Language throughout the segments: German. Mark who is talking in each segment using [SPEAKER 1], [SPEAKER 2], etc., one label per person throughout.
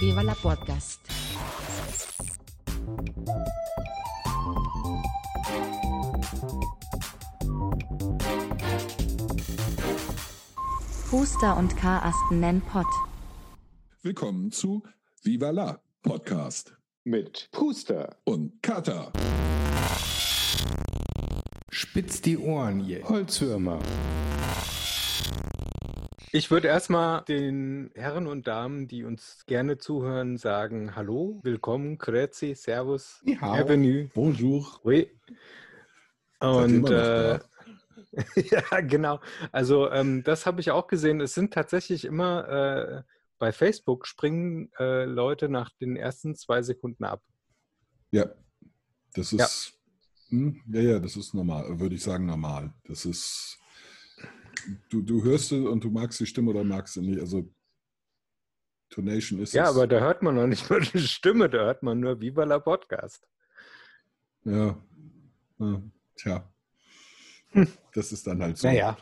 [SPEAKER 1] Viva la Podcast. Puster und Karasten nennen Pott.
[SPEAKER 2] Willkommen zu Viva la Podcast
[SPEAKER 3] mit Puster
[SPEAKER 2] und Kata.
[SPEAKER 4] Spitzt die Ohren, ihr Holzwürmer.
[SPEAKER 5] Ich würde erstmal den Herren und Damen, die uns gerne zuhören, sagen Hallo, willkommen, Grüezi, Servus. Bienvenue.
[SPEAKER 4] Bonjour.
[SPEAKER 5] Oui. Und äh, ja, genau. Also ähm, das habe ich auch gesehen. Es sind tatsächlich immer äh, bei Facebook springen äh, Leute nach den ersten zwei Sekunden ab.
[SPEAKER 2] Ja, das ist, Hm, ja, ja, das ist normal, würde ich sagen normal. Das ist, du, du hörst es und du magst die Stimme oder magst sie nicht. Also Tonation ist
[SPEAKER 5] Ja,
[SPEAKER 2] es.
[SPEAKER 5] aber da hört man noch nicht mal die Stimme, da hört man nur Viva la Podcast.
[SPEAKER 2] Ja. ja. Tja. Das ist dann halt so.
[SPEAKER 5] Naja,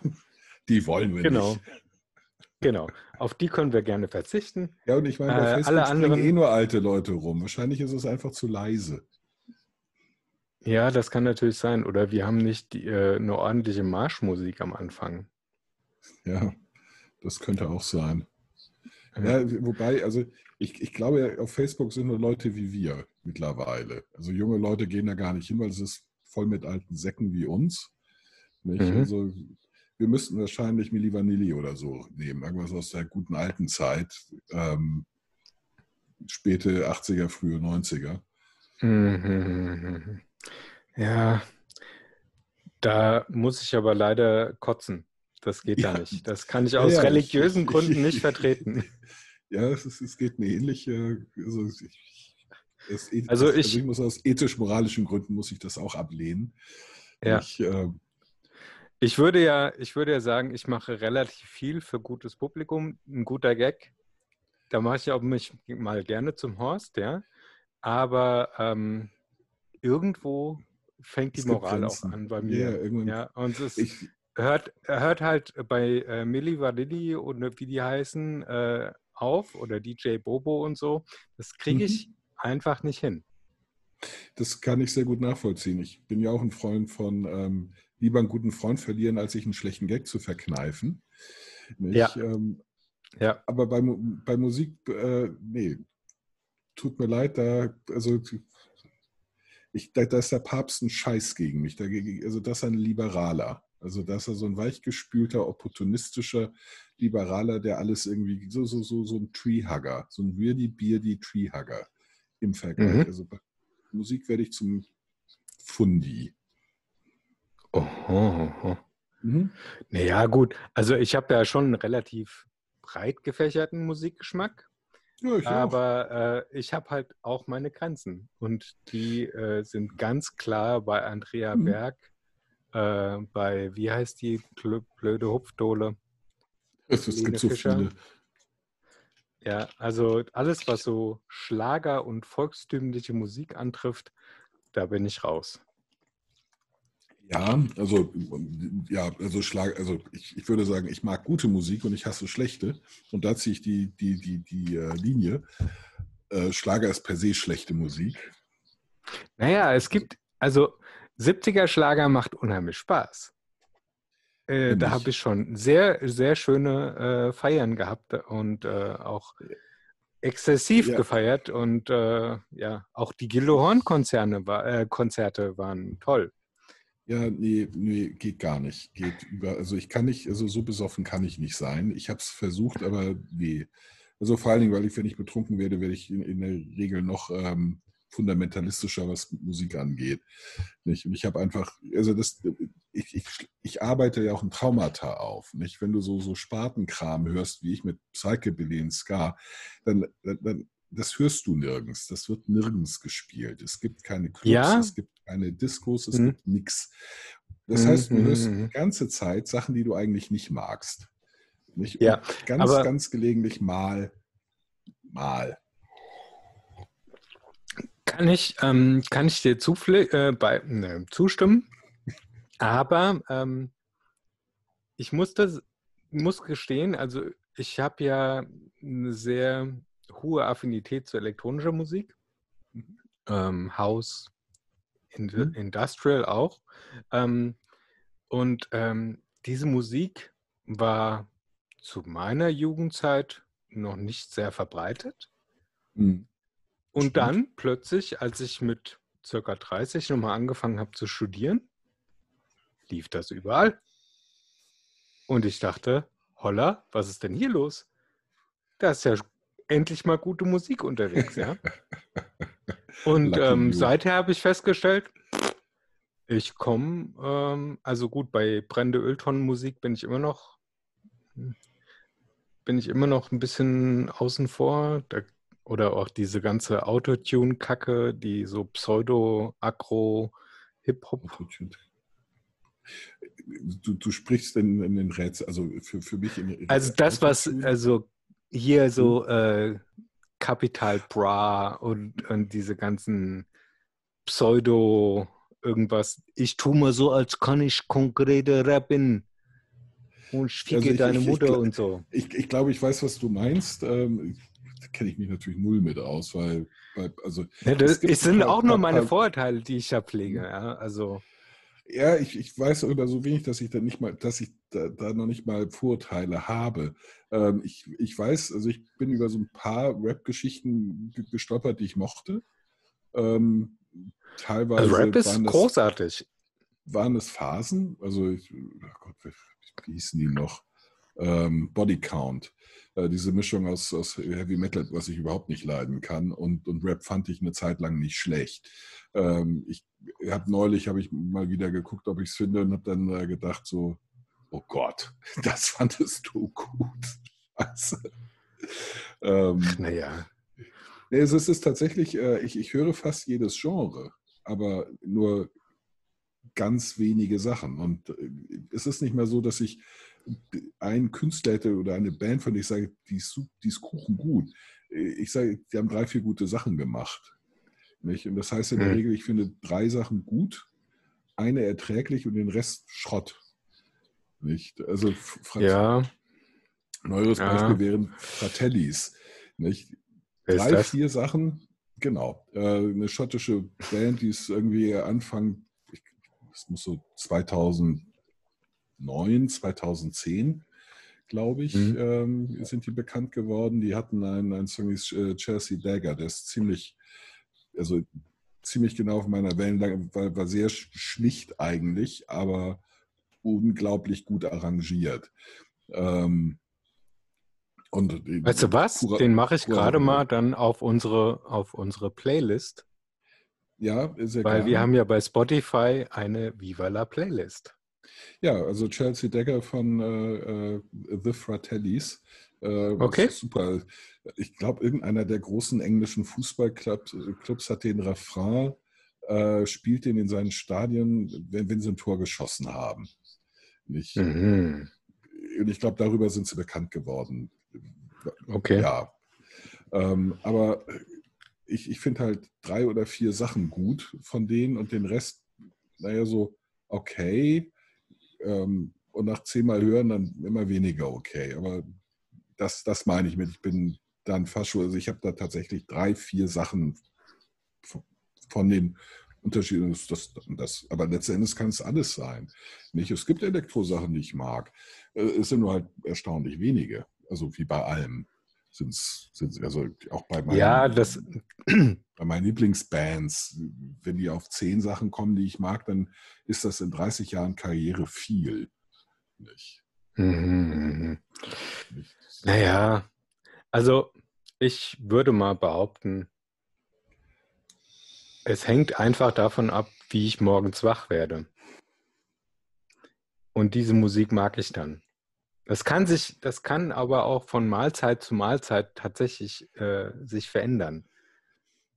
[SPEAKER 2] Die wollen wir
[SPEAKER 5] genau.
[SPEAKER 2] nicht.
[SPEAKER 5] Genau. Auf die können wir gerne verzichten.
[SPEAKER 2] Ja, und ich meine, bei
[SPEAKER 5] Äh,
[SPEAKER 2] Facebook
[SPEAKER 5] alle anderen-
[SPEAKER 2] eh nur alte Leute rum. Wahrscheinlich ist es einfach zu leise.
[SPEAKER 5] Ja, das kann natürlich sein. Oder wir haben nicht die, äh, eine ordentliche Marschmusik am Anfang.
[SPEAKER 2] Ja, das könnte auch sein. Ja, wobei, also ich, ich glaube, auf Facebook sind nur Leute wie wir mittlerweile. Also junge Leute gehen da gar nicht hin, weil es ist voll mit alten Säcken wie uns.
[SPEAKER 5] Mhm.
[SPEAKER 2] Also wir müssten wahrscheinlich Milli Vanilli oder so nehmen, irgendwas aus der guten alten Zeit, ähm, späte 80er, frühe 90er.
[SPEAKER 5] Mhm. Ja, da muss ich aber leider kotzen. Das geht
[SPEAKER 2] Ja.
[SPEAKER 5] da nicht. Das kann ich aus
[SPEAKER 2] ja,
[SPEAKER 5] religiösen
[SPEAKER 2] ich-
[SPEAKER 5] Gründen
[SPEAKER 2] ich-
[SPEAKER 5] nicht vertreten.
[SPEAKER 2] Ja, es, ist, es geht mir ähnlich. äh, Also ich, es,
[SPEAKER 5] Also
[SPEAKER 2] also
[SPEAKER 5] ich-
[SPEAKER 2] ich muss aus ethisch-moralischen Gründen muss ich das auch ablehnen.
[SPEAKER 5] Ja.
[SPEAKER 2] Ich, äh,
[SPEAKER 5] Ich würde ja, ich würde ja sagen, ich mache relativ viel für gutes Publikum. Ein guter Gag. Da mache ich auch mich mal gerne zum Horst, ja. Aber ähm, irgendwo fängt die Moral auch an bei mir.
[SPEAKER 2] irgendwann-
[SPEAKER 5] Ja, und es
[SPEAKER 2] ich,
[SPEAKER 5] hört, hört halt bei äh, Milli Vanilli und wie die heißen äh, auf oder DJ Bobo und so. Das kriege ich einfach nicht hin.
[SPEAKER 2] das kann ich sehr gut nachvollziehen. Ich bin ja auch ein Freund von ähm, lieber einen guten Freund verlieren, als sich einen schlechten Gag zu verkneifen. Nicht?
[SPEAKER 5] Ja.
[SPEAKER 2] Ähm,
[SPEAKER 5] Ja.
[SPEAKER 2] aber bei, bei Musik, äh, nee, tut mir leid, da, also ich, da, da ist der Papst ein Scheiß gegen mich. Dagegen, also das ist ein Liberaler. Also das ist so ein weichgespülter, opportunistischer Liberaler, der alles irgendwie, so, so, so, so ein Treehugger, so ein Weirdy Beardy Treehugger im Vergleich.
[SPEAKER 5] Mhm.
[SPEAKER 2] Also bei Musik werde ich zum Fundi.
[SPEAKER 5] Oho, oho.
[SPEAKER 2] Mhm.
[SPEAKER 5] Naja, gut. Also ich habe ja schon einen relativ breit gefächerten Musikgeschmack,
[SPEAKER 2] Ja, ich
[SPEAKER 5] aber äh, ich habe halt auch meine Grenzen. Und die äh, sind ganz klar bei Andrea
[SPEAKER 2] Mhm.
[SPEAKER 5] Berg, äh, bei, wie heißt die blöde Hupfdohle?
[SPEAKER 2] Es, es gibt so
[SPEAKER 5] Fischer.
[SPEAKER 2] viele.
[SPEAKER 5] Ja, also alles, was so Schlager und volkstümliche Musik antrifft, da bin ich raus.
[SPEAKER 2] Ja, also ja, also Schlag, also ich, ich würde sagen, ich mag gute Musik und ich hasse schlechte. Und da ziehe ich die, die, die, die äh, Linie. Äh, Schlager ist per se schlechte Musik.
[SPEAKER 5] Naja, es gibt, also 70er Schlager macht unheimlich Spaß. Äh, da habe ich schon sehr, sehr schöne äh, Feiern gehabt und äh, auch exzessiv
[SPEAKER 2] Ja.
[SPEAKER 5] gefeiert. Und äh, ja, auch die Gildo-Horn-Konzerne war, äh, Konzerte waren toll.
[SPEAKER 2] Ja, nee, nee, geht gar nicht. Geht über, also ich kann nicht, also so besoffen kann ich nicht sein. Ich habe es versucht, aber nee. Also vor allen Dingen, weil ich, wenn ich betrunken werde, werde ich in, in der Regel noch ähm, fundamentalistischer, was Musik angeht. Nicht? Und ich habe einfach, also das, ich, ich, ich arbeite ja auch ein Traumata auf. Nicht? Wenn du so, so Spatenkram hörst, wie ich mit Psychebilly Ska, dann, dann, dann das hörst du nirgends. Das wird nirgends gespielt. Es gibt keine Clubs,
[SPEAKER 5] Ja?
[SPEAKER 2] es gibt keine Diskos, es
[SPEAKER 5] Mhm.
[SPEAKER 2] gibt nichts. Das heißt, du hörst
[SPEAKER 5] mhm.
[SPEAKER 2] die ganze Zeit Sachen, die du eigentlich nicht magst. Nicht?
[SPEAKER 5] Ja,
[SPEAKER 2] Und ganz, ganz gelegentlich mal, mal.
[SPEAKER 5] Kann ich, ähm, kann ich dir äh, bei, ne, zustimmen, aber ähm, ich muss das, muss gestehen, also ich habe ja eine sehr hohe Affinität zu elektronischer Musik.
[SPEAKER 2] Mhm.
[SPEAKER 5] Ähm, House, In
[SPEAKER 2] Mhm.
[SPEAKER 5] Industrial auch. Ähm, und ähm, diese Musik war zu meiner Jugendzeit noch nicht sehr verbreitet.
[SPEAKER 2] Hm.
[SPEAKER 5] Und dann plötzlich, als ich mit circa 30 nochmal angefangen habe zu studieren, lief das überall. Und ich dachte, holla, was ist denn hier los? Da ist ja endlich mal gute Musik unterwegs, ja. Und ähm, seither habe ich festgestellt, ich komme, ähm, also gut, bei brennende Öltonnenmusik bin ich immer noch, bin ich immer noch ein bisschen außen vor. Da, oder auch diese ganze Autotune-Kacke, die so Pseudo-Agro, Hip-Hop.
[SPEAKER 2] Du, du sprichst in, in den Rätseln, also für, für mich in
[SPEAKER 5] Also das, was, also hier so äh, Capital Bra und, und diese ganzen Pseudo irgendwas. Ich tue mal so, als kann ich konkrete rappen. Und ich ficke
[SPEAKER 2] Also ich-
[SPEAKER 5] deine
[SPEAKER 2] ich- ich
[SPEAKER 5] Mutter
[SPEAKER 2] gl-
[SPEAKER 5] und so.
[SPEAKER 2] Ich, ich glaube, ich weiß, was du meinst. Ähm, kenne ich mich natürlich null mit aus, weil, weil also
[SPEAKER 5] Ja, das,
[SPEAKER 2] es
[SPEAKER 5] sind
[SPEAKER 2] paar-
[SPEAKER 5] auch nur meine
[SPEAKER 2] paar-
[SPEAKER 5] Vorurteile, die ich da pflege. Ja? Also,
[SPEAKER 2] Ja, ich, ich weiß über so wenig, dass ich da nicht mal, dass ich da, da noch nicht mal Vorurteile habe. Ähm, ich, ich weiß, also ich bin über so ein paar Rap-Geschichten ge- gestolpert, die ich mochte. Ähm, teilweise
[SPEAKER 5] also Rap ist
[SPEAKER 2] waren, das,
[SPEAKER 5] großartig.
[SPEAKER 2] waren es Phasen, also ich, oh Gott, wie, wie hießen die noch? Ähm, Body Count. Äh, diese Mischung aus, aus Heavy Metal, was ich überhaupt nicht leiden kann. Und, und Rap fand ich eine Zeit lang nicht schlecht. Ähm, ich habe neulich habe ich mal wieder geguckt, ob ich es finde und habe dann äh, gedacht so, oh Gott, das fandest du gut. Scheiße. Ähm,
[SPEAKER 5] Naja.
[SPEAKER 2] nee, es ist, es ist tatsächlich, äh, ich, ich höre fast jedes Genre, aber nur ganz wenige Sachen. Und äh, es ist nicht mehr so, dass ich einen Künstler hätte oder eine Band, von der ich sage, die ist, die ist Kuchen gut. Ich sage, die haben drei, vier gute Sachen gemacht. Nicht? Und das heißt in der
[SPEAKER 5] Mhm.
[SPEAKER 2] Regel, ich finde drei Sachen gut, eine erträglich und den Rest Schrott. Nicht? Also Fra
[SPEAKER 5] Ja,
[SPEAKER 2] neueres
[SPEAKER 5] Ja.
[SPEAKER 2] Beispiel wären Fratellis. Nicht? drei,
[SPEAKER 5] das?
[SPEAKER 2] vier Sachen, genau. Äh, eine schottische Band, die ist irgendwie Anfang, ich- das muss so 2009, 2010, glaube ich,
[SPEAKER 5] Mhm.
[SPEAKER 2] ähm, sind die bekannt geworden. Die hatten einen, einen Song, ist, äh, Chelsea Dagger, der ist ziemlich, also ziemlich genau auf meiner Wellenlänge, war, war sehr sch- schlicht eigentlich, aber unglaublich gut arrangiert. Ähm, und
[SPEAKER 5] Weißt du was?
[SPEAKER 2] purer-
[SPEAKER 5] Den mache ich gerade mal dann auf unsere, auf unsere Playlist,
[SPEAKER 2] Ja, sehr
[SPEAKER 5] weil wir
[SPEAKER 2] gerne.
[SPEAKER 5] haben ja bei Spotify eine Viva la Playlist.
[SPEAKER 2] Ja, also Chelsea Dagger von äh, äh, The Fratellis. Äh,
[SPEAKER 5] Okay.
[SPEAKER 2] Super. Ich glaube, irgendeiner der großen englischen Fußballclubs äh, hat den Refrain, äh, spielt den in seinen Stadien, wenn, wenn sie ein Tor geschossen haben. Nicht?
[SPEAKER 5] Mhm.
[SPEAKER 2] Und ich glaube, darüber sind sie bekannt geworden.
[SPEAKER 5] Okay.
[SPEAKER 2] Ja. Ähm, aber ich, ich finde halt drei oder vier Sachen gut von denen und den Rest, naja, so okay. Ähm, und nach zehnmal hören dann immer weniger okay. Aber das, das meine ich mit, ich bin dann fast schon, also ich habe da tatsächlich drei, vier Sachen von- von den Unterschieden. Das, das, das, aber letztendlich kann es alles sein. Nicht? Es gibt Elektrosachen, die ich mag. Äh, Es sind nur halt erstaunlich wenige. Also wie bei allem sind es, also auch bei meinen,
[SPEAKER 5] Ja, das,
[SPEAKER 2] bei meinen Lieblingsbands, wenn die auf zehn Sachen kommen, die ich mag, dann ist das in 30 Jahren Karriere viel. Nicht?
[SPEAKER 5] Mhm.
[SPEAKER 2] Nicht?
[SPEAKER 5] Naja, also ich würde mal behaupten, es hängt einfach davon ab, wie ich morgens wach werde. Und diese Musik mag ich dann. Das kann sich, das kann aber auch von Mahlzeit zu Mahlzeit tatsächlich äh, sich verändern.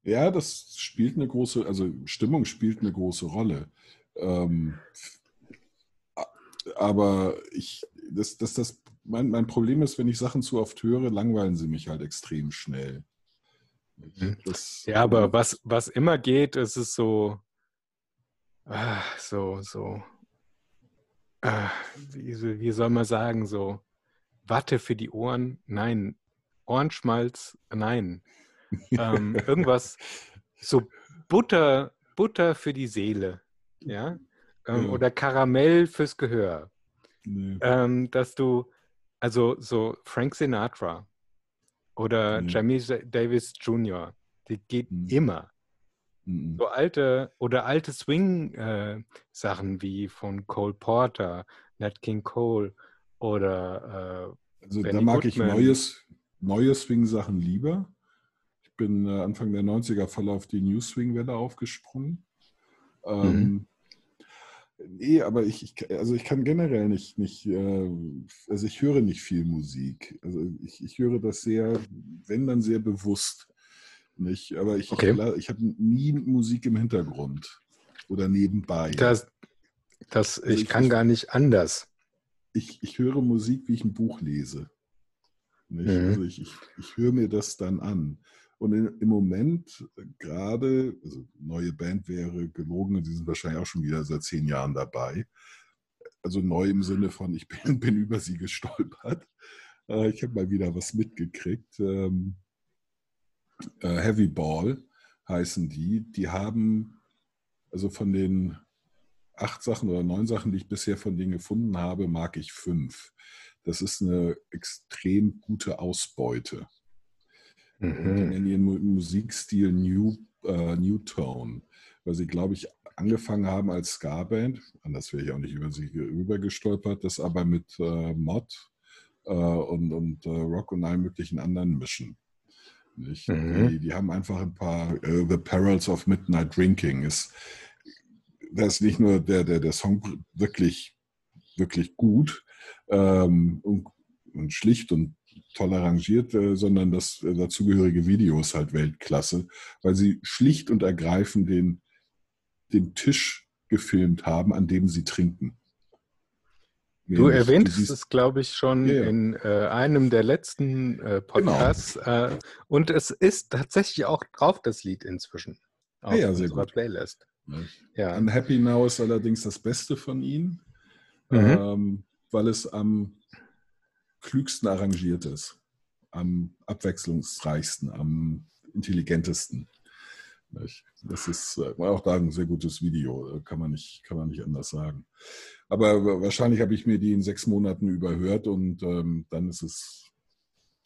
[SPEAKER 2] Ja, das spielt eine große, also Stimmung spielt eine große Rolle. Ähm, aber ich, das, das, das, mein, mein Problem ist, wenn ich Sachen zu oft höre, langweilen sie mich halt extrem schnell.
[SPEAKER 5] Mhm.
[SPEAKER 2] Das,
[SPEAKER 5] Ja, aber was, was immer geht, ist es so, ah, so, so, ah, wie, wie soll man sagen, so Watte für die Ohren, nein, Ohrenschmalz, nein. Ähm, irgendwas, so Butter, Butter für die Seele, ja? Ähm,
[SPEAKER 2] Ja.
[SPEAKER 5] Oder Karamell fürs Gehör.
[SPEAKER 2] Nee.
[SPEAKER 5] Ähm, dass du, also so Frank Sinatra oder
[SPEAKER 2] Mhm.
[SPEAKER 5] Jamie Davis Jr., die geht
[SPEAKER 2] Mhm.
[SPEAKER 5] immer.
[SPEAKER 2] Mhm.
[SPEAKER 5] So alte oder alte Swing-Sachen wie von Cole Porter, Nat King Cole oder
[SPEAKER 2] Also da
[SPEAKER 5] Benny
[SPEAKER 2] mag ich
[SPEAKER 5] Goodman.
[SPEAKER 2] neues, neue Swing-Sachen lieber. Ich bin äh, Anfang der 90er voll auf die New Swing-Welle aufgesprungen. Ähm, Nee, aber ich, ich, also ich kann generell nicht, nicht äh, also ich höre nicht viel Musik. Also ich, ich höre das sehr, wenn dann sehr bewusst. Nicht? Aber ich,
[SPEAKER 5] Okay.
[SPEAKER 2] ich, ich habe nie Musik im Hintergrund oder nebenbei.
[SPEAKER 5] das, das
[SPEAKER 2] Also
[SPEAKER 5] ich
[SPEAKER 2] ich-
[SPEAKER 5] kann
[SPEAKER 2] ich-
[SPEAKER 5] gar nicht anders.
[SPEAKER 2] ich, ich höre Musik, wie ich ein Buch lese.
[SPEAKER 5] Mhm.
[SPEAKER 2] Also ich, ich, ich höre mir das dann an. Und in, im Moment äh, gerade, also neue Band wäre gelogen, die sind wahrscheinlich auch schon wieder seit zehn Jahren dabei. Also neu im Sinne von, ich bin, bin über sie gestolpert. Äh, ich habe mal wieder was mitgekriegt. Ähm, äh, Heavy Ball heißen die. Die haben, also von den acht Sachen oder neun Sachen, die ich bisher von denen gefunden habe, mag ich fünf. Das ist eine extrem gute Ausbeute. Und die
[SPEAKER 5] Mhm.
[SPEAKER 2] nennen ihren Mu- Musikstil New, äh, New Tone, weil sie, glaube ich, angefangen haben als Ska-Band. Anders wäre ich auch nicht über sie ge- rübergestolpert, das aber mit äh, Mod äh, und, und äh, Rock und allen möglichen anderen mischen. Nicht?
[SPEAKER 5] Mhm.
[SPEAKER 2] Die, die haben einfach ein paar äh, The Perils of Midnight Drinking. Ist, da ist nicht nur der, der, der Song wirklich, wirklich gut ähm, und, und schlicht und toll arrangiert, äh, sondern das äh, dazugehörige Video ist halt Weltklasse, weil sie schlicht und ergreifend den, den Tisch gefilmt haben, an dem sie trinken.
[SPEAKER 5] Du
[SPEAKER 2] Nämlich,
[SPEAKER 5] erwähntest
[SPEAKER 2] siehst-
[SPEAKER 5] es, glaube ich, schon
[SPEAKER 2] ja.
[SPEAKER 5] in äh, einem der letzten äh, Podcasts. Äh, und es ist tatsächlich auch drauf, das Lied inzwischen. Auf
[SPEAKER 2] Ja, ja, sehr
[SPEAKER 5] unserer
[SPEAKER 2] gut.
[SPEAKER 5] Playlist. Ja.
[SPEAKER 2] Unhappy Now ist allerdings das Beste von ihnen,
[SPEAKER 5] Mhm.
[SPEAKER 2] ähm, weil es am klügsten arrangiert ist, am abwechslungsreichsten, am intelligentesten. Das ist äh, auch da ein sehr gutes Video, äh, kann man nicht, kann man nicht anders sagen. Aber wa- wahrscheinlich habe ich mir die in sechs Monaten überhört und ähm, dann ist es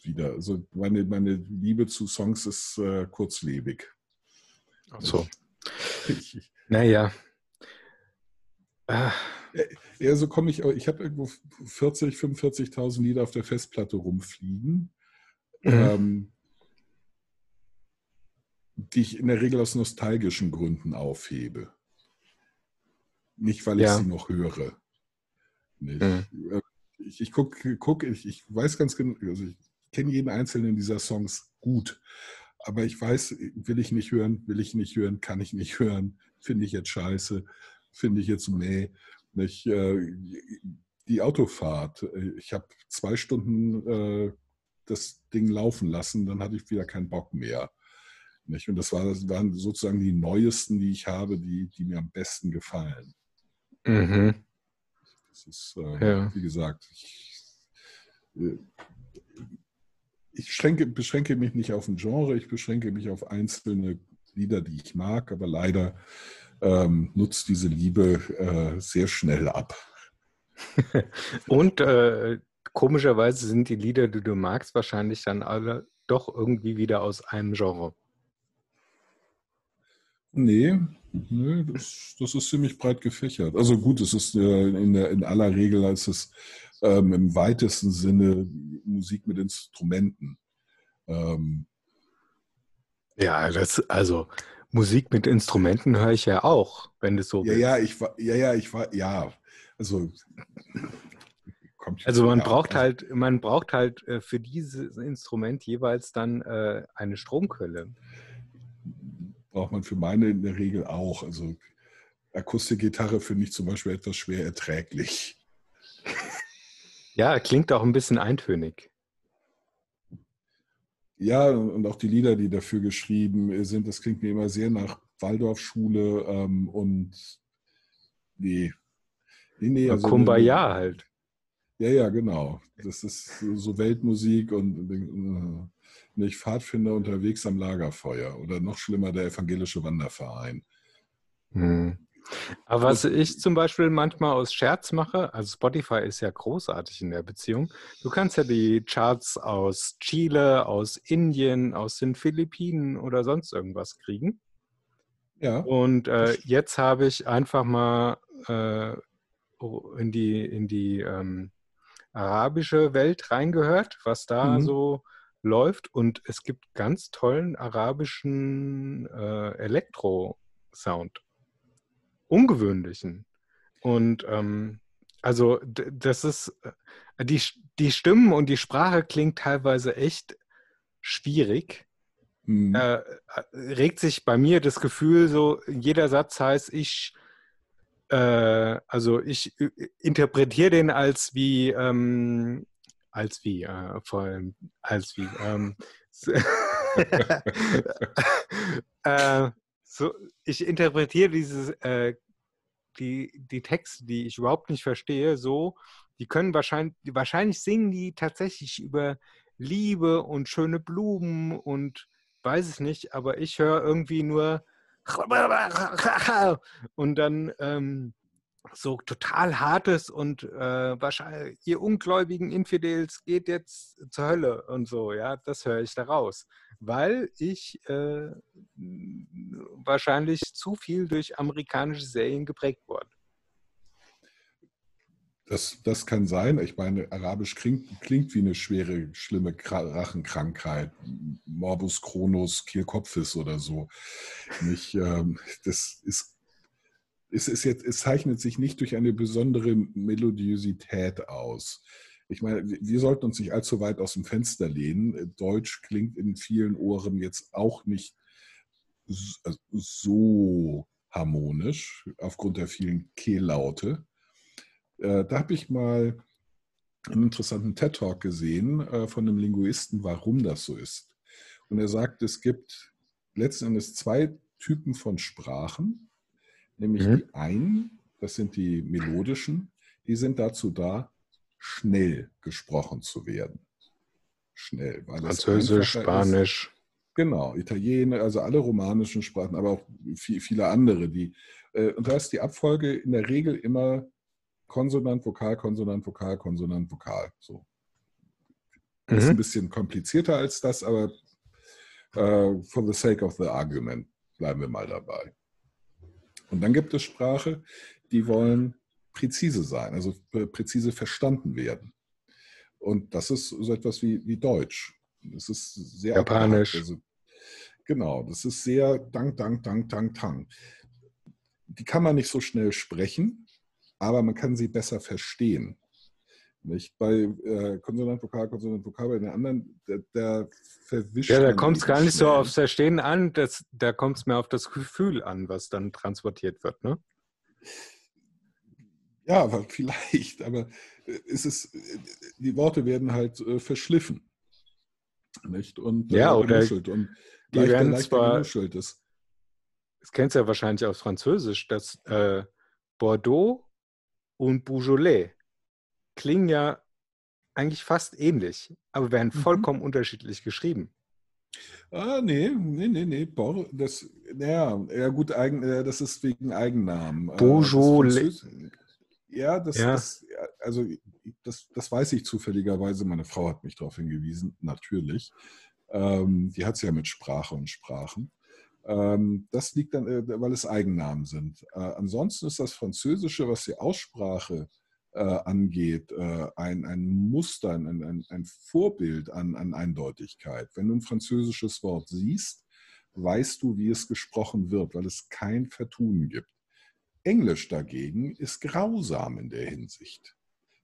[SPEAKER 2] wieder. Also meine, meine Liebe zu Songs ist äh, kurzlebig.
[SPEAKER 5] Ach so.
[SPEAKER 2] Ich, ich,
[SPEAKER 5] Naja. Ah,
[SPEAKER 2] Ja, so komme ich, ich habe irgendwo 40, 45.000 Lieder auf der Festplatte rumfliegen,
[SPEAKER 5] Mhm.
[SPEAKER 2] ähm, die ich in der Regel aus nostalgischen Gründen aufhebe. Nicht, weil ich
[SPEAKER 5] Ja.
[SPEAKER 2] sie noch höre.
[SPEAKER 5] Mhm.
[SPEAKER 2] Ich, ich gucke, guck, ich, ich weiß ganz genau, also ich kenne jeden einzelnen dieser Songs gut, aber ich weiß, will ich nicht hören, will ich nicht hören, kann ich nicht hören, finde ich jetzt scheiße, finde ich jetzt meh. Nicht, äh, die Autofahrt, äh, ich habe zwei Stunden äh, das Ding laufen lassen, dann hatte ich wieder keinen Bock mehr. Nicht? Und das, war, das waren sozusagen die neuesten, die ich habe, die, die mir am besten gefallen.
[SPEAKER 5] mhm.
[SPEAKER 2] Das ist, äh,
[SPEAKER 5] Ja.
[SPEAKER 2] wie gesagt, ich, äh, ich schränke, beschränke mich nicht auf ein Genre, ich beschränke mich auf einzelne Lieder, die ich mag, aber leider ähm, nutzt diese Liebe äh, sehr schnell ab.
[SPEAKER 5] Und äh, komischerweise sind die Lieder, die du magst, wahrscheinlich dann alle doch irgendwie wieder aus einem Genre.
[SPEAKER 2] Nee, nee das, das ist ziemlich breit gefächert. Also gut, es ist äh, in, der, in aller Regel ist es ähm, im weitesten Sinne Musik mit Instrumenten. Ähm,
[SPEAKER 5] Ja, das, also Musik mit Instrumenten höre ich ja auch, wenn du so
[SPEAKER 2] Ja, ja, ich war, ja, ja, ich war, ja, also
[SPEAKER 5] Also man braucht halt, man braucht halt äh, für dieses Instrument jeweils dann äh, eine Stromquelle.
[SPEAKER 2] Braucht man für meine in der Regel auch. Also Akustikgitarre finde ich zum Beispiel etwas schwer erträglich.
[SPEAKER 5] Ja, klingt auch ein bisschen eintönig.
[SPEAKER 2] Ja, und auch die Lieder, die dafür geschrieben sind, das klingt mir immer sehr nach Waldorfschule ähm, und nee. Nee, nee, also
[SPEAKER 5] Kumbaya halt.
[SPEAKER 2] Ja, ja, genau. Das ist so Weltmusik und äh, nicht Pfadfinder unterwegs am Lagerfeuer oder noch schlimmer der evangelische Wanderverein.
[SPEAKER 5] Hm. Aber was ich zum Beispiel manchmal aus Scherz mache, also Spotify ist ja großartig in der Beziehung. Du kannst ja die Charts aus Chile, aus Indien, aus den Philippinen oder sonst irgendwas kriegen.
[SPEAKER 2] Ja.
[SPEAKER 5] Und äh, jetzt habe ich einfach mal äh, in die, in die ähm, arabische Welt reingehört, was da
[SPEAKER 2] Mhm.
[SPEAKER 5] so läuft. Und es gibt ganz tollen arabischen äh, Elektro-Sound. Ungewöhnlichen. Und ähm, also das ist, äh, die, die Stimmen und die Sprache klingt teilweise echt schwierig.
[SPEAKER 2] Hm.
[SPEAKER 5] Äh, äh, regt sich bei mir das Gefühl so, jeder Satz heißt, ich, äh, also ich interpretiere den als wie, ähm, als wie, äh, vor allem als wie, ähm, äh, so, ich interpretiere dieses, äh, die, die Texte, die ich überhaupt nicht verstehe, so, die können wahrscheinlich, wahrscheinlich singen die tatsächlich über Liebe und schöne Blumen und weiß es nicht, aber ich höre irgendwie nur und dann ähm, so total hartes und äh, wahrscheinlich ihr ungläubigen Infidels geht jetzt zur Hölle und so, ja, das höre ich daraus, weil ich äh, wahrscheinlich zu viel durch amerikanische Serien geprägt worden.
[SPEAKER 2] Das, das kann sein. Ich meine, Arabisch klingt, klingt wie eine schwere, schlimme Kra- Rachenkrankheit. Morbus Chronus Kehlkopfes oder so. Nicht, ähm, das ist, es, ist jetzt, es zeichnet sich nicht durch eine besondere Melodiosität aus. Ich meine, wir sollten uns nicht allzu weit aus dem Fenster lehnen. Deutsch klingt in vielen Ohren jetzt auch nicht also so harmonisch aufgrund der vielen Kehllaute. Äh, da habe ich mal einen interessanten TED-Talk gesehen äh, von einem Linguisten, warum das so ist. Und er sagt, es gibt letzten Endes zwei Typen von Sprachen, nämlich
[SPEAKER 5] Mhm.
[SPEAKER 2] die einen, das sind die melodischen, die sind dazu da, schnell gesprochen zu werden. Schnell.
[SPEAKER 5] Französisch,
[SPEAKER 2] einfacher ist.
[SPEAKER 5] Spanisch.
[SPEAKER 2] Genau, Italiener, also alle romanischen Sprachen, aber auch viel, viele andere. Die, äh, und da ist die Abfolge in der Regel immer Konsonant, Vokal, Konsonant, Vokal, Konsonant, Vokal. So. Ist ein
[SPEAKER 5] Mhm.
[SPEAKER 2] bisschen komplizierter als das, aber äh, for the sake of the argument bleiben wir mal dabei. Und dann gibt es Sprache, die wollen präzise sein, also präzise verstanden werden. Und das ist so etwas wie, wie Deutsch. Das ist sehr
[SPEAKER 5] Japanisch.
[SPEAKER 2] Also, genau, das ist sehr dank, dank, dank, dank, dank. Die kann man nicht so schnell sprechen, aber man kann sie besser verstehen. Nicht? Bei äh, Konsonant, Vokal, Konsonant, Vokal, bei den anderen, da, da verwischt
[SPEAKER 5] Ja, da kommt es gar nicht so
[SPEAKER 2] schnell.
[SPEAKER 5] aufs Verstehen an, das, da kommt es mehr auf das Gefühl an, was dann transportiert wird. Ne?
[SPEAKER 2] Ja, vielleicht, aber äh, es ist, äh, die Worte werden halt äh, verschliffen. Nicht? Und
[SPEAKER 5] Ja,
[SPEAKER 2] äh,
[SPEAKER 5] oder
[SPEAKER 2] genuschelt und
[SPEAKER 5] die
[SPEAKER 2] leichter,
[SPEAKER 5] werden
[SPEAKER 2] leichter
[SPEAKER 5] zwar-
[SPEAKER 2] genuschelt. Das,
[SPEAKER 5] Das kennst du ja wahrscheinlich aus Französisch, dass äh, Bordeaux und Beaujolais klingen ja eigentlich fast ähnlich, aber werden
[SPEAKER 2] Mhm.
[SPEAKER 5] vollkommen unterschiedlich geschrieben.
[SPEAKER 2] ah, nee, nee, nee, nee. Bor, das, naja, ja gut, eigen, äh, das ist wegen Eigennamen. Äh, das
[SPEAKER 5] Beaujolais.
[SPEAKER 2] Ja, das,
[SPEAKER 5] Ja.
[SPEAKER 2] das ja, also das, das weiß ich zufälligerweise. Meine Frau hat mich darauf hingewiesen, natürlich. Ähm, die hat es ja mit Sprache und Sprachen. Ähm, das liegt dann, äh, weil es Eigennamen sind. Äh, ansonsten ist das Französische, was die Aussprache äh, angeht, äh, ein, ein Muster, ein, ein, ein Vorbild an, an Eindeutigkeit. Wenn du ein französisches Wort siehst, weißt du, wie es gesprochen wird, weil es kein Vertun gibt. Englisch dagegen ist grausam in der Hinsicht.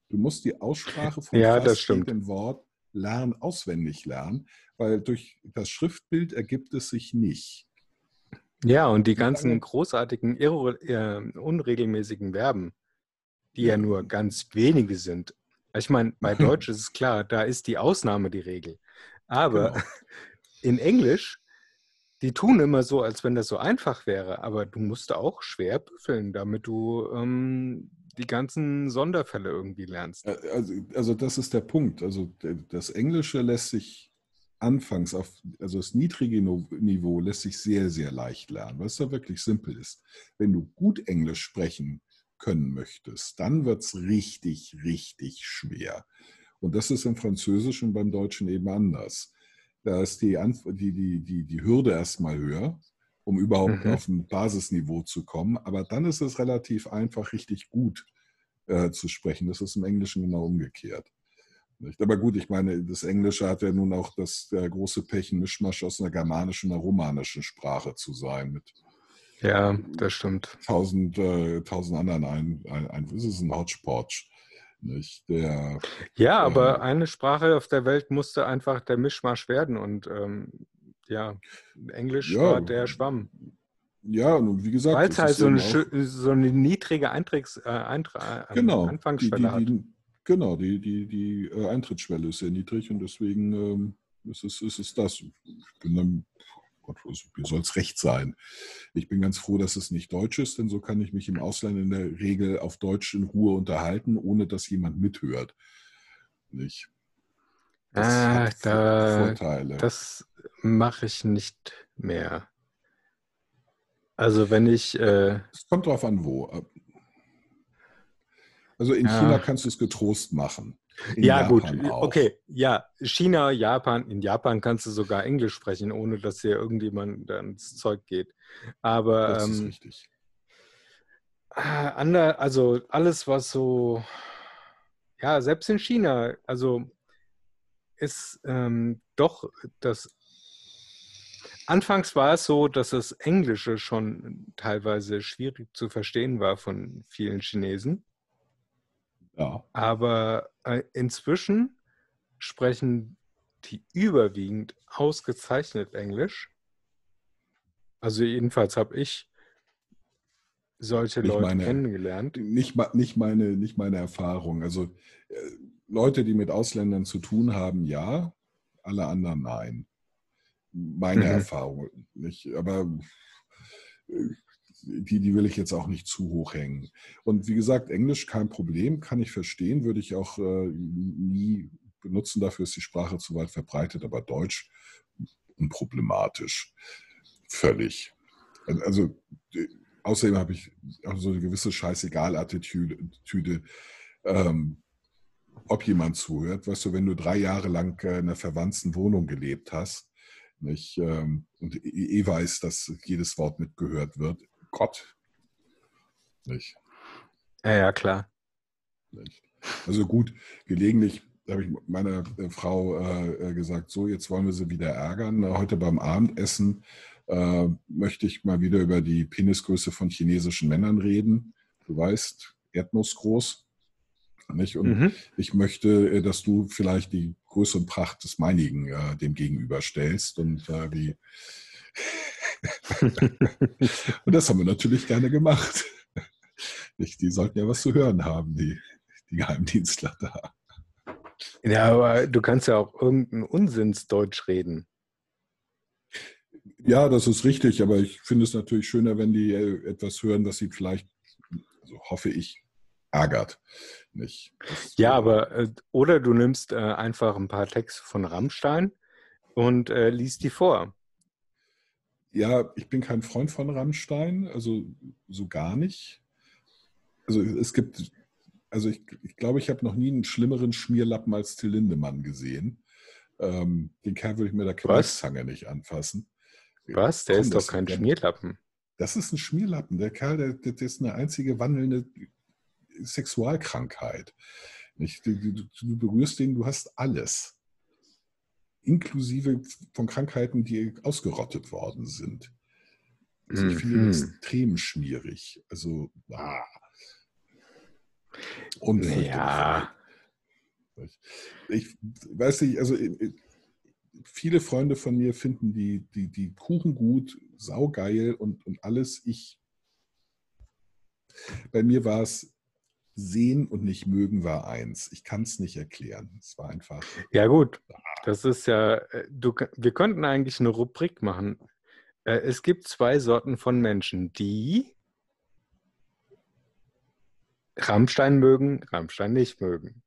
[SPEAKER 2] Du musst die Aussprache von
[SPEAKER 5] Ja,
[SPEAKER 2] fast jedem Wort lernen, auswendig lernen, weil durch das Schriftbild ergibt es sich nicht.
[SPEAKER 5] Ja, und die ganzen großartigen, irre, äh, unregelmäßigen Verben, die ja nur ganz wenige sind. Ich meine, bei Deutsch ist es klar, da ist die Ausnahme die Regel. Aber
[SPEAKER 2] Genau.
[SPEAKER 5] in Englisch, die tun immer so, als wenn das so einfach wäre, aber du musst auch schwer büffeln, damit du ähm, die ganzen Sonderfälle irgendwie lernst.
[SPEAKER 2] Also, also das ist der Punkt. Also das Englische lässt sich anfangs auf, also das niedrige Niveau lässt sich sehr, sehr leicht lernen, weil es da wirklich simpel ist. Wenn du gut Englisch sprechen können möchtest, dann wird es richtig, richtig schwer. Und das ist im Französischen und beim Deutschen eben anders. Da ist die, Anf die, die, die, die Hürde erstmal höher, um überhaupt
[SPEAKER 5] Mhm.
[SPEAKER 2] auf ein Basisniveau zu kommen. Aber dann ist es relativ einfach, richtig gut äh, zu sprechen. Das ist im Englischen genau umgekehrt. Nicht? Aber gut, ich meine, das Englische hat ja nun auch das große Pech, ein Mischmasch aus einer germanischen und einer romanischen Sprache zu sein, mit
[SPEAKER 5] Ja, das stimmt.
[SPEAKER 2] tausend, äh, tausend anderen ein, ein, ein es ist ein Hodgepodge. Nicht? Der,
[SPEAKER 5] Ja, aber
[SPEAKER 2] Ähm.
[SPEAKER 5] eine Sprache auf der Welt musste einfach der Mischmasch werden und ähm, ja, Englisch
[SPEAKER 2] Ja.
[SPEAKER 5] war der Schwamm.
[SPEAKER 2] ja, und wie gesagt,
[SPEAKER 5] Weil
[SPEAKER 2] es
[SPEAKER 5] halt
[SPEAKER 2] ist
[SPEAKER 5] so eine, so eine niedrige Eintritts, äh, Eintra äh,
[SPEAKER 2] genau, die,
[SPEAKER 5] Anfangsschwelle
[SPEAKER 2] die,
[SPEAKER 5] hat.
[SPEAKER 2] die, genau, die, die, die äh, Eintrittsschwelle ist sehr niedrig und deswegen ähm, ist, es, ist es das. Ich bin dann, Gott, mir soll es recht sein. Ich bin ganz froh, dass es nicht Deutsch ist, denn so kann ich mich im Ausland in der Regel auf Deutsch in Ruhe unterhalten, ohne dass jemand mithört. Nicht? Das
[SPEAKER 5] Ah,
[SPEAKER 2] hat
[SPEAKER 5] da-
[SPEAKER 2] Vorteile.
[SPEAKER 5] Das mache ich nicht mehr. Also wenn ich, äh,
[SPEAKER 2] Es kommt drauf an, wo. Also in
[SPEAKER 5] Ja.
[SPEAKER 2] China kannst du es getrost machen. In
[SPEAKER 5] ja gut,
[SPEAKER 2] Japan auch.
[SPEAKER 5] okay, ja, China, Japan, in Japan kannst du sogar Englisch sprechen, ohne dass dir irgendjemand ans Zeug geht. Aber
[SPEAKER 2] Das ist
[SPEAKER 5] ähm,
[SPEAKER 2] richtig.
[SPEAKER 5] Ah, ander, also alles, was so, ja, selbst in China, also ist ähm, doch das. Anfangs war es so, dass das Englische schon teilweise schwierig zu verstehen war von vielen Chinesen,
[SPEAKER 2] Ja.
[SPEAKER 5] aber äh, inzwischen sprechen die überwiegend ausgezeichnet Englisch. Also jedenfalls habe ich solche
[SPEAKER 2] Ich
[SPEAKER 5] Leute
[SPEAKER 2] meine-
[SPEAKER 5] kennengelernt.
[SPEAKER 2] nicht, nicht, meine, nicht meine Erfahrung. Also äh, Leute, die mit Ausländern zu tun haben, ja, alle anderen nein. Meine
[SPEAKER 5] Mhm.
[SPEAKER 2] Erfahrung nicht. Aber äh, die, die will ich jetzt auch nicht zu hoch hängen. Und wie gesagt, Englisch kein Problem, kann ich verstehen, würde ich auch äh, nie benutzen. Dafür ist die Sprache zu weit verbreitet, aber Deutsch unproblematisch. Völlig. Also äh, außerdem habe ich auch so eine gewisse Scheißegal-Attitüde, ähm, ob jemand zuhört. Weißt du, wenn du drei Jahre lang äh, in einer verwandten Wohnung gelebt hast nicht, ähm, und eh weiß, dass jedes Wort mitgehört wird, Gott. Nicht,
[SPEAKER 5] Ja, ja, klar.
[SPEAKER 2] nicht. Also gut, gelegentlich habe ich meiner äh, Frau äh, äh, gesagt, so, jetzt wollen wir sie wieder ärgern. Heute beim Abendessen äh, möchte ich mal wieder über die Penisgröße von chinesischen Männern reden. Du weißt, erdnussgroß. Nicht? Und
[SPEAKER 5] Mhm.
[SPEAKER 2] ich möchte, äh, dass du vielleicht die Größe und Pracht des meinigen äh, dem gegenüberstellst. Und wie. und das haben wir natürlich gerne gemacht. Die sollten ja was zu hören haben, die, die Geheimdienstler da.
[SPEAKER 5] Ja, aber du kannst ja auch irgendein Unsinnsdeutsch reden.
[SPEAKER 2] Ja, das ist richtig, aber ich finde es natürlich schöner, wenn die äh, etwas hören, das sie vielleicht, also hoffe ich, ärgert. Nicht? Das,
[SPEAKER 5] Ja, aber äh, oder du nimmst äh, einfach ein paar Texte von Rammstein und äh, liest die vor.
[SPEAKER 2] Ja, ich bin kein Freund von Rammstein, also so gar nicht. Also es gibt, also ich, ich glaube, ich habe noch nie einen schlimmeren Schmierlappen als Till Lindemann gesehen. Ähm, den Kerl würde ich mit der Kneifzange nicht anfassen.
[SPEAKER 5] Was? Der
[SPEAKER 2] Komm,
[SPEAKER 5] ist doch kein
[SPEAKER 2] der-
[SPEAKER 5] Schmierlappen.
[SPEAKER 2] Das ist ein Schmierlappen. Der Kerl, der, der, ist eine einzige wandelnde Sexualkrankheit. Du, du, du berührst den, du hast alles. Inklusive von Krankheiten, die ausgerottet worden sind. Also ich finde
[SPEAKER 5] Mhm.
[SPEAKER 2] extrem schmierig. Also, ah. Und
[SPEAKER 5] Ja.
[SPEAKER 2] Ich weiß nicht, also äh, viele Freunde von mir finden die, die, die Kuchen gut, saugeil und, und alles. Ich, bei mir war es sehen und nicht mögen war eins. Ich kann es nicht erklären. Es war einfach.
[SPEAKER 5] Ja, gut. Das ist ja, äh, du, wir könnten eigentlich eine Rubrik machen. Äh, Es gibt zwei Sorten von Menschen, die Rammstein mögen, Rammstein nicht mögen.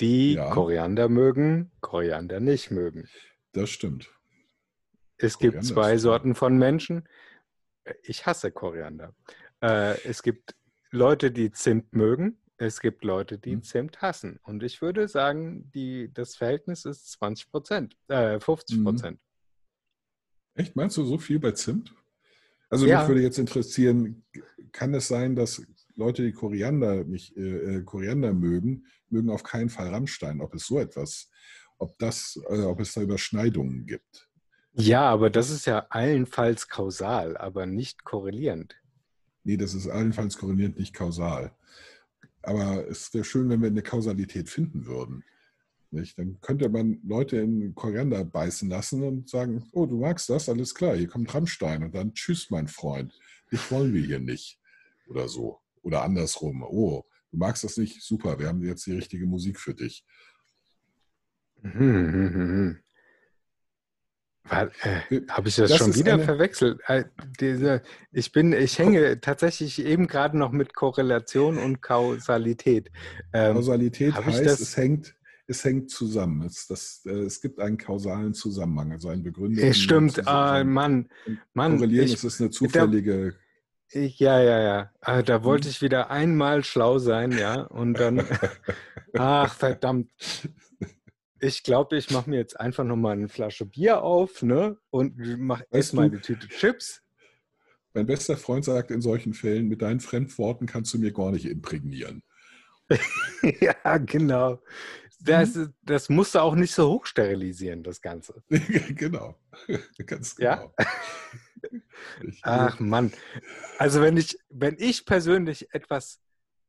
[SPEAKER 5] Die
[SPEAKER 2] Ja.
[SPEAKER 5] Koriander mögen, Koriander nicht mögen.
[SPEAKER 2] Das stimmt.
[SPEAKER 5] Es gibt
[SPEAKER 2] Koriander
[SPEAKER 5] zwei
[SPEAKER 2] ist-
[SPEAKER 5] Sorten von Menschen. Äh, Ich hasse Koriander. Es gibt Leute, die Zimt mögen. Es gibt Leute, die
[SPEAKER 2] Hm.
[SPEAKER 5] Zimt hassen. Und ich würde sagen, die, das Verhältnis ist 20 Prozent, äh, 50
[SPEAKER 2] Mhm.
[SPEAKER 5] Prozent.
[SPEAKER 2] Echt, meinst du so viel bei Zimt? Also
[SPEAKER 5] Ja.
[SPEAKER 2] mich würde jetzt interessieren, kann es sein, dass Leute, die Koriander nicht äh, äh, Koriander mögen, mögen auf keinen Fall Rammstein, ob es so etwas, ob das, äh, ob es da Überschneidungen gibt.
[SPEAKER 5] Ja, aber das ist ja allenfalls kausal, aber nicht korrelierend.
[SPEAKER 2] Nee, das ist allenfalls korrelierend, nicht kausal. Aber es wäre schön, wenn wir eine Kausalität finden würden. Nicht? Dann könnte man Leute in Koriander beißen lassen und sagen, oh, du magst das, alles klar, hier kommt Rammstein. Und dann, tschüss, mein Freund, dich wollen wir hier nicht. Oder so. Oder andersrum, oh, du magst das nicht, super, wir haben jetzt die richtige Musik für dich.
[SPEAKER 5] Hm, hm, hm, hm. War, äh, Habe ich das,
[SPEAKER 2] Das
[SPEAKER 5] schon wieder
[SPEAKER 2] eine-
[SPEAKER 5] verwechselt? Äh, diese, ich bin, ich hänge tatsächlich eben gerade noch mit Korrelation und Kausalität. Ähm,
[SPEAKER 2] Kausalität heißt,
[SPEAKER 5] das-
[SPEAKER 2] es hängt, es hängt zusammen. Es, das, äh, es gibt einen kausalen Zusammenhang, also einen begründeten
[SPEAKER 5] es stimmt, ah. Mann, Mann,
[SPEAKER 2] Korrelieren
[SPEAKER 5] ich,
[SPEAKER 2] ist es eine zufällige
[SPEAKER 5] ich, ja, ja, ja. Ah, Da
[SPEAKER 2] Mhm.
[SPEAKER 5] wollte ich wieder einmal schlau sein, ja, und dann, ach verdammt. Ich glaube, ich mache mir jetzt einfach nochmal eine Flasche Bier auf, ne, und mach,
[SPEAKER 2] Weißt
[SPEAKER 5] ess
[SPEAKER 2] du-
[SPEAKER 5] meine Tüte Chips.
[SPEAKER 2] Mein bester Freund sagt in solchen Fällen, mit deinen Fremdworten kannst du mir gar nicht imprägnieren.
[SPEAKER 5] Ja, genau. Das, ist- das musst du auch nicht so hochsterilisieren, das Ganze.
[SPEAKER 2] genau. Ganz
[SPEAKER 5] Ja?
[SPEAKER 2] genau. Ich,
[SPEAKER 5] Ach Mann. Also wenn ich, wenn ich persönlich etwas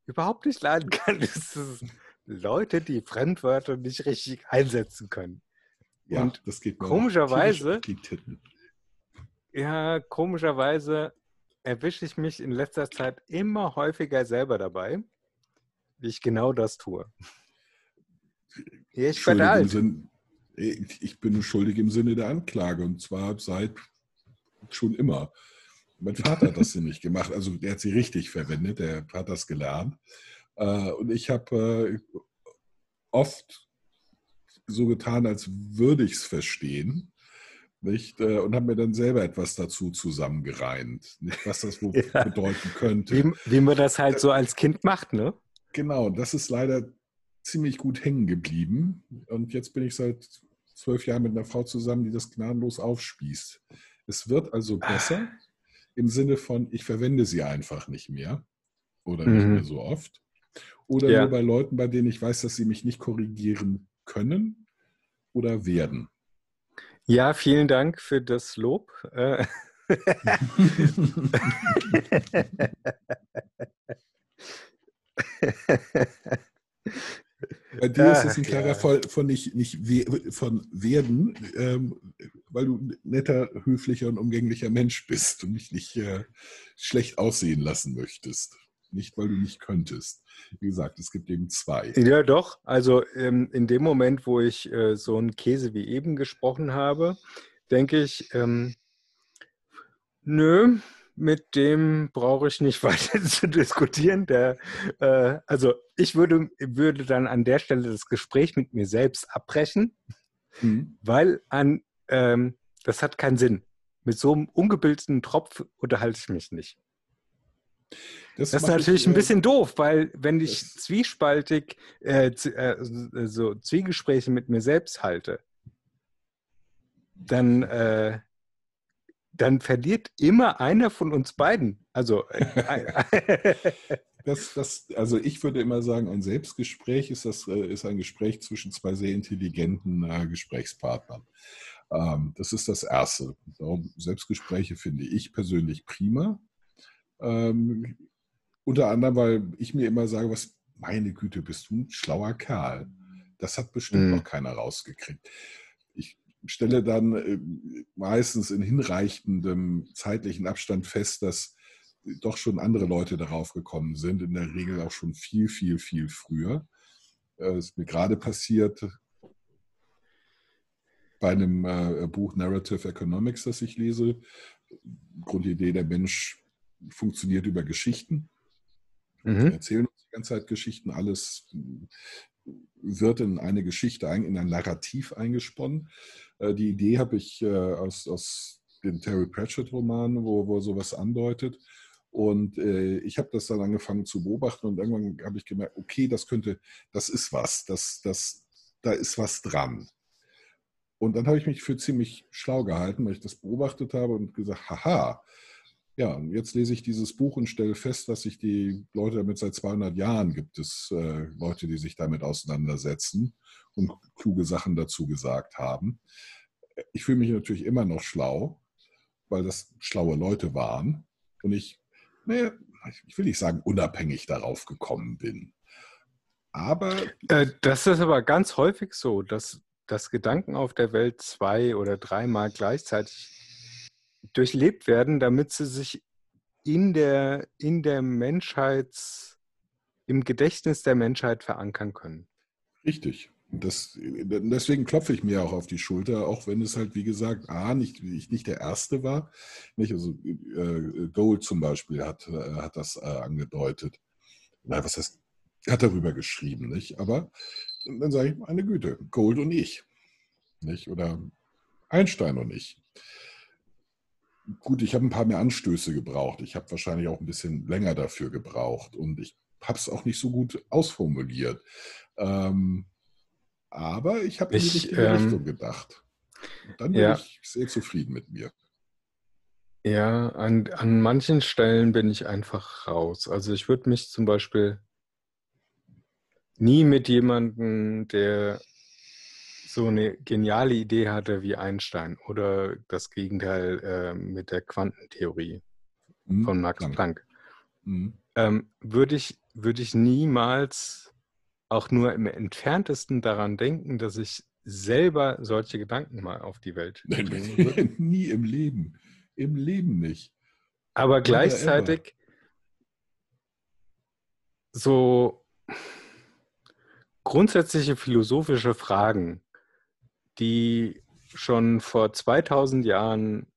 [SPEAKER 5] überhaupt nicht leiden kann, ist es Leute, die Fremdwörter nicht richtig einsetzen können.
[SPEAKER 2] ja,
[SPEAKER 5] und
[SPEAKER 2] das geht mir
[SPEAKER 5] komischerweise-. Ja, komischerweise erwische ich mich in letzter Zeit immer häufiger selber dabei, wie ich genau das tue. Ich werde alt.
[SPEAKER 2] Sinn, ich bin schuldig im Sinne der Anklage und zwar seit schon immer. Mein Vater hat das nämlich gemacht, also der hat sie richtig verwendet, der hat das gelernt. Äh, Und ich habe äh, oft so getan, als würde ich es verstehen. Nicht? Äh, Und habe mir dann selber etwas dazu zusammengereimt. Nicht, was das wohl
[SPEAKER 5] Ja.
[SPEAKER 2] bedeuten könnte.
[SPEAKER 5] Wie, wie man das halt so als Kind macht, ne?
[SPEAKER 2] Genau, das ist leider ziemlich gut hängen geblieben. Und jetzt bin ich seit zwölf Jahren mit einer Frau zusammen, die das gnadenlos aufspießt. Es wird also besser im Sinne von, ich verwende sie einfach nicht mehr oder nicht
[SPEAKER 5] Mhm.
[SPEAKER 2] mehr so oft. Oder
[SPEAKER 5] Ja.
[SPEAKER 2] nur bei Leuten, bei denen ich weiß, dass sie mich nicht korrigieren können oder werden.
[SPEAKER 5] Ja, vielen Dank für das Lob. Äh,
[SPEAKER 2] Bei dir ist es ein klarer
[SPEAKER 5] ja.
[SPEAKER 2] Fall von nicht, nicht von werden, ähm, weil du ein netter, höflicher und umgänglicher Mensch bist und mich nicht äh, schlecht aussehen lassen möchtest. Nicht, weil du nicht könntest. Wie gesagt, es gibt eben zwei.
[SPEAKER 5] Ja, doch. Also ähm, in dem Moment, wo ich äh, so einen Käse wie eben gesprochen habe, denke ich, ähm, nö, mit dem brauche ich nicht weiter zu diskutieren. Der, äh, also ich würde, würde dann an der Stelle das Gespräch mit mir selbst abbrechen,
[SPEAKER 2] Mhm.
[SPEAKER 5] weil an, ähm, das hat keinen Sinn. Mit so einem ungebildeten Tropf unterhalte ich mich nicht. Das ist
[SPEAKER 2] mache ich,
[SPEAKER 5] natürlich ein
[SPEAKER 2] äh,
[SPEAKER 5] bisschen doof, weil wenn ich
[SPEAKER 2] das-
[SPEAKER 5] zwiespaltig äh, äh, so Zwiegespräche mit mir selbst halte, dann, äh, dann verliert immer einer von uns beiden. Also äh,
[SPEAKER 2] Das, das, also ich würde immer sagen, ein Selbstgespräch ist, das, ist ein Gespräch zwischen zwei sehr intelligenten Gesprächspartnern. Ähm, das ist das Erste. Darum Selbstgespräche finde ich persönlich prima. Ähm, unter anderem, weil ich mir immer sage, was, meine Güte, bist du ein schlauer Kerl. Das hat bestimmt
[SPEAKER 5] Mhm.
[SPEAKER 2] noch keiner rausgekriegt. Ich stelle dann äh, meistens in hinreichendem zeitlichen Abstand fest, dass doch schon andere Leute darauf gekommen sind, in der Regel auch schon viel, viel, viel früher. Äh, ist mir gerade passiert bei einem äh, Buch Narrative Economics, das ich lese. Grundidee, der Mensch funktioniert über Geschichten. Wir
[SPEAKER 5] Mhm.
[SPEAKER 2] erzählen uns die ganze Zeit Geschichten, alles wird in eine Geschichte, in ein Narrativ eingesponnen. Äh, Die Idee habe ich äh, aus, aus den Terry Pratchett-Romanen, wo, wo sowas andeutet. Und äh, ich habe das dann angefangen zu beobachten und irgendwann habe ich gemerkt, okay, das könnte, das ist was, das, das, da ist was dran. Und dann habe ich mich für ziemlich schlau gehalten, weil ich das beobachtet habe und gesagt, haha, ja, jetzt lese ich dieses Buch und stelle fest, dass sich die Leute damit seit 200 Jahren gibt es äh, Leute, die sich damit auseinandersetzen und kluge Sachen dazu gesagt haben. Ich fühle mich natürlich immer noch schlau, weil das schlaue Leute waren und ich, naja, ich will nicht sagen, unabhängig darauf gekommen bin. Aber
[SPEAKER 5] Äh, das ist aber ganz häufig so, dass, dass Gedanken auf der Welt zwei oder dreimal gleichzeitig durchlebt werden, damit sie sich in der, in der Menschheits, im Gedächtnis der Menschheit verankern können.
[SPEAKER 2] Richtig. Das, deswegen klopfe ich mir auch auf die Schulter, auch wenn es halt, wie gesagt, A, nicht, ich nicht der Erste war. Nicht? Also äh, Gold zum Beispiel hat, äh, hat das äh, angedeutet. Na, was heißt, hat darüber geschrieben, nicht? Aber dann sage ich, meine Güte, Gold und ich. Nicht? Oder Einstein und ich. Gut, ich habe ein paar mehr Anstöße gebraucht. Ich habe wahrscheinlich auch ein bisschen länger dafür gebraucht und ich habe es auch nicht so gut ausformuliert. Ähm, aber ich habe in die
[SPEAKER 5] Ich,
[SPEAKER 2] richtige
[SPEAKER 5] ähm,
[SPEAKER 2] Richtung gedacht. Und dann bin
[SPEAKER 5] ja.
[SPEAKER 2] ich sehr zufrieden mit mir.
[SPEAKER 5] Ja, an, an manchen Stellen bin ich einfach raus. Also ich würde mich zum Beispiel nie mit jemandem, der so eine geniale Idee hatte wie Einstein oder das Gegenteil äh, mit der Quantentheorie
[SPEAKER 2] Hm?
[SPEAKER 5] von Max
[SPEAKER 2] Planck.
[SPEAKER 5] Planck,
[SPEAKER 2] Hm.
[SPEAKER 5] ähm, würde ich, würde ich niemals auch nur im entferntesten daran denken, dass ich selber solche Gedanken mal auf die Welt bringen würde.
[SPEAKER 2] Nie im Leben. Im Leben nicht.
[SPEAKER 5] Aber gleichzeitig so grundsätzliche philosophische Fragen, die schon vor 2000 Jahren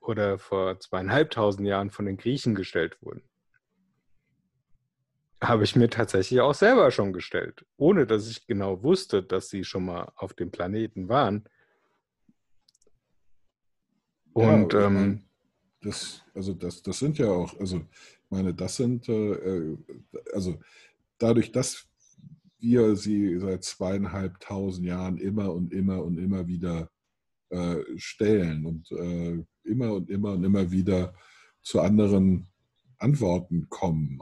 [SPEAKER 5] oder vor zweieinhalbtausend Jahren von den Griechen gestellt wurden, habe ich mir tatsächlich auch selber schon gestellt, ohne dass ich genau wusste, dass sie schon mal auf dem Planeten waren. Und
[SPEAKER 2] ja,
[SPEAKER 5] ähm,
[SPEAKER 2] das, also das, das sind ja auch, also ich meine, das sind, äh, äh, also dadurch, dass wir sie seit zweieinhalbtausend Jahren immer und immer und immer wieder äh, stellen und äh, immer und immer und immer wieder zu anderen Antworten kommen,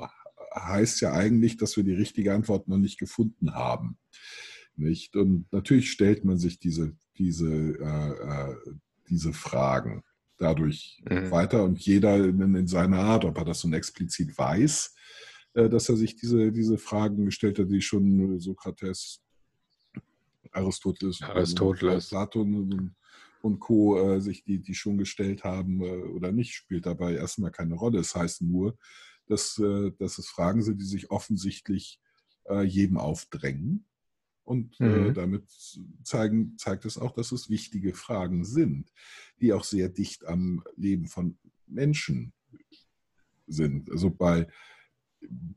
[SPEAKER 2] heißt ja eigentlich, dass wir die richtige Antwort noch nicht gefunden haben. Nicht? Und natürlich stellt man sich diese, diese, äh, äh, diese Fragen dadurch
[SPEAKER 5] Mhm.
[SPEAKER 2] weiter und jeder in, in seiner Art, ob er das nun explizit weiß, dass er sich diese, diese Fragen gestellt hat, die schon Sokrates, Aristoteles,
[SPEAKER 5] Aristoteles.
[SPEAKER 2] Platon und, und Co. Äh, sich die, die schon gestellt haben äh, oder nicht, spielt dabei erstmal keine Rolle. Es heißt nur, dass, äh, dass es Fragen sind, die sich offensichtlich äh, jedem aufdrängen. Und äh,
[SPEAKER 5] Mhm.
[SPEAKER 2] damit zeigen, zeigt es auch, dass es wichtige Fragen sind, die auch sehr dicht am Leben von Menschen sind. Also bei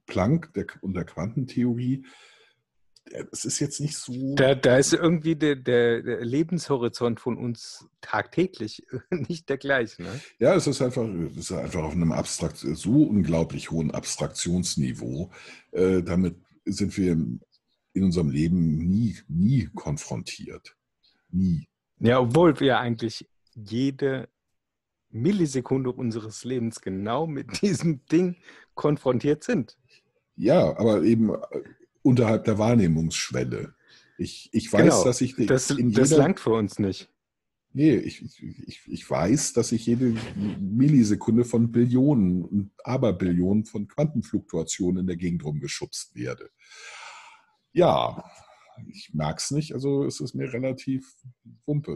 [SPEAKER 2] Planck der, und der Quantentheorie, es ist jetzt nicht so.
[SPEAKER 5] Da, da ist irgendwie der, der, der Lebenshorizont von uns tagtäglich nicht der gleiche. Ne?
[SPEAKER 2] Ja, es ist einfach, es ist einfach auf einem abstrakt, so unglaublich hohen Abstraktionsniveau. Äh, damit sind wir in unserem Leben nie, nie konfrontiert. Nie.
[SPEAKER 5] Ja, obwohl wir eigentlich jede Millisekunde unseres Lebens genau mit diesem Ding konfrontiert sind.
[SPEAKER 2] Ja, aber eben äh, unterhalb der Wahrnehmungsschwelle. Ich, ich weiß,
[SPEAKER 5] Genau,
[SPEAKER 2] dass ich
[SPEAKER 5] Das,
[SPEAKER 2] in
[SPEAKER 5] das langt für uns nicht.
[SPEAKER 2] nee, ich, ich, ich weiß, dass ich jede Millisekunde von Billionen und Aberbillionen von Quantenfluktuationen in der Gegend rumgeschubst werde. Ja, ich merke es nicht, also es ist mir relativ wumpe.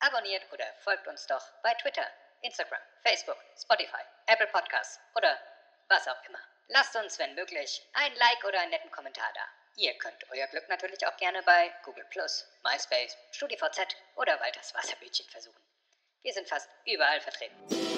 [SPEAKER 3] Abonniert oder folgt uns doch bei Twitter, Instagram, Facebook, Spotify, Apple Podcasts oder was auch immer. Lasst uns, wenn möglich, ein Like oder einen netten Kommentar da. Ihr könnt euer Glück natürlich auch gerne bei Google MySpace, StudiVZ oder Walters Wasserbütchen versuchen. Wir sind fast überall vertreten.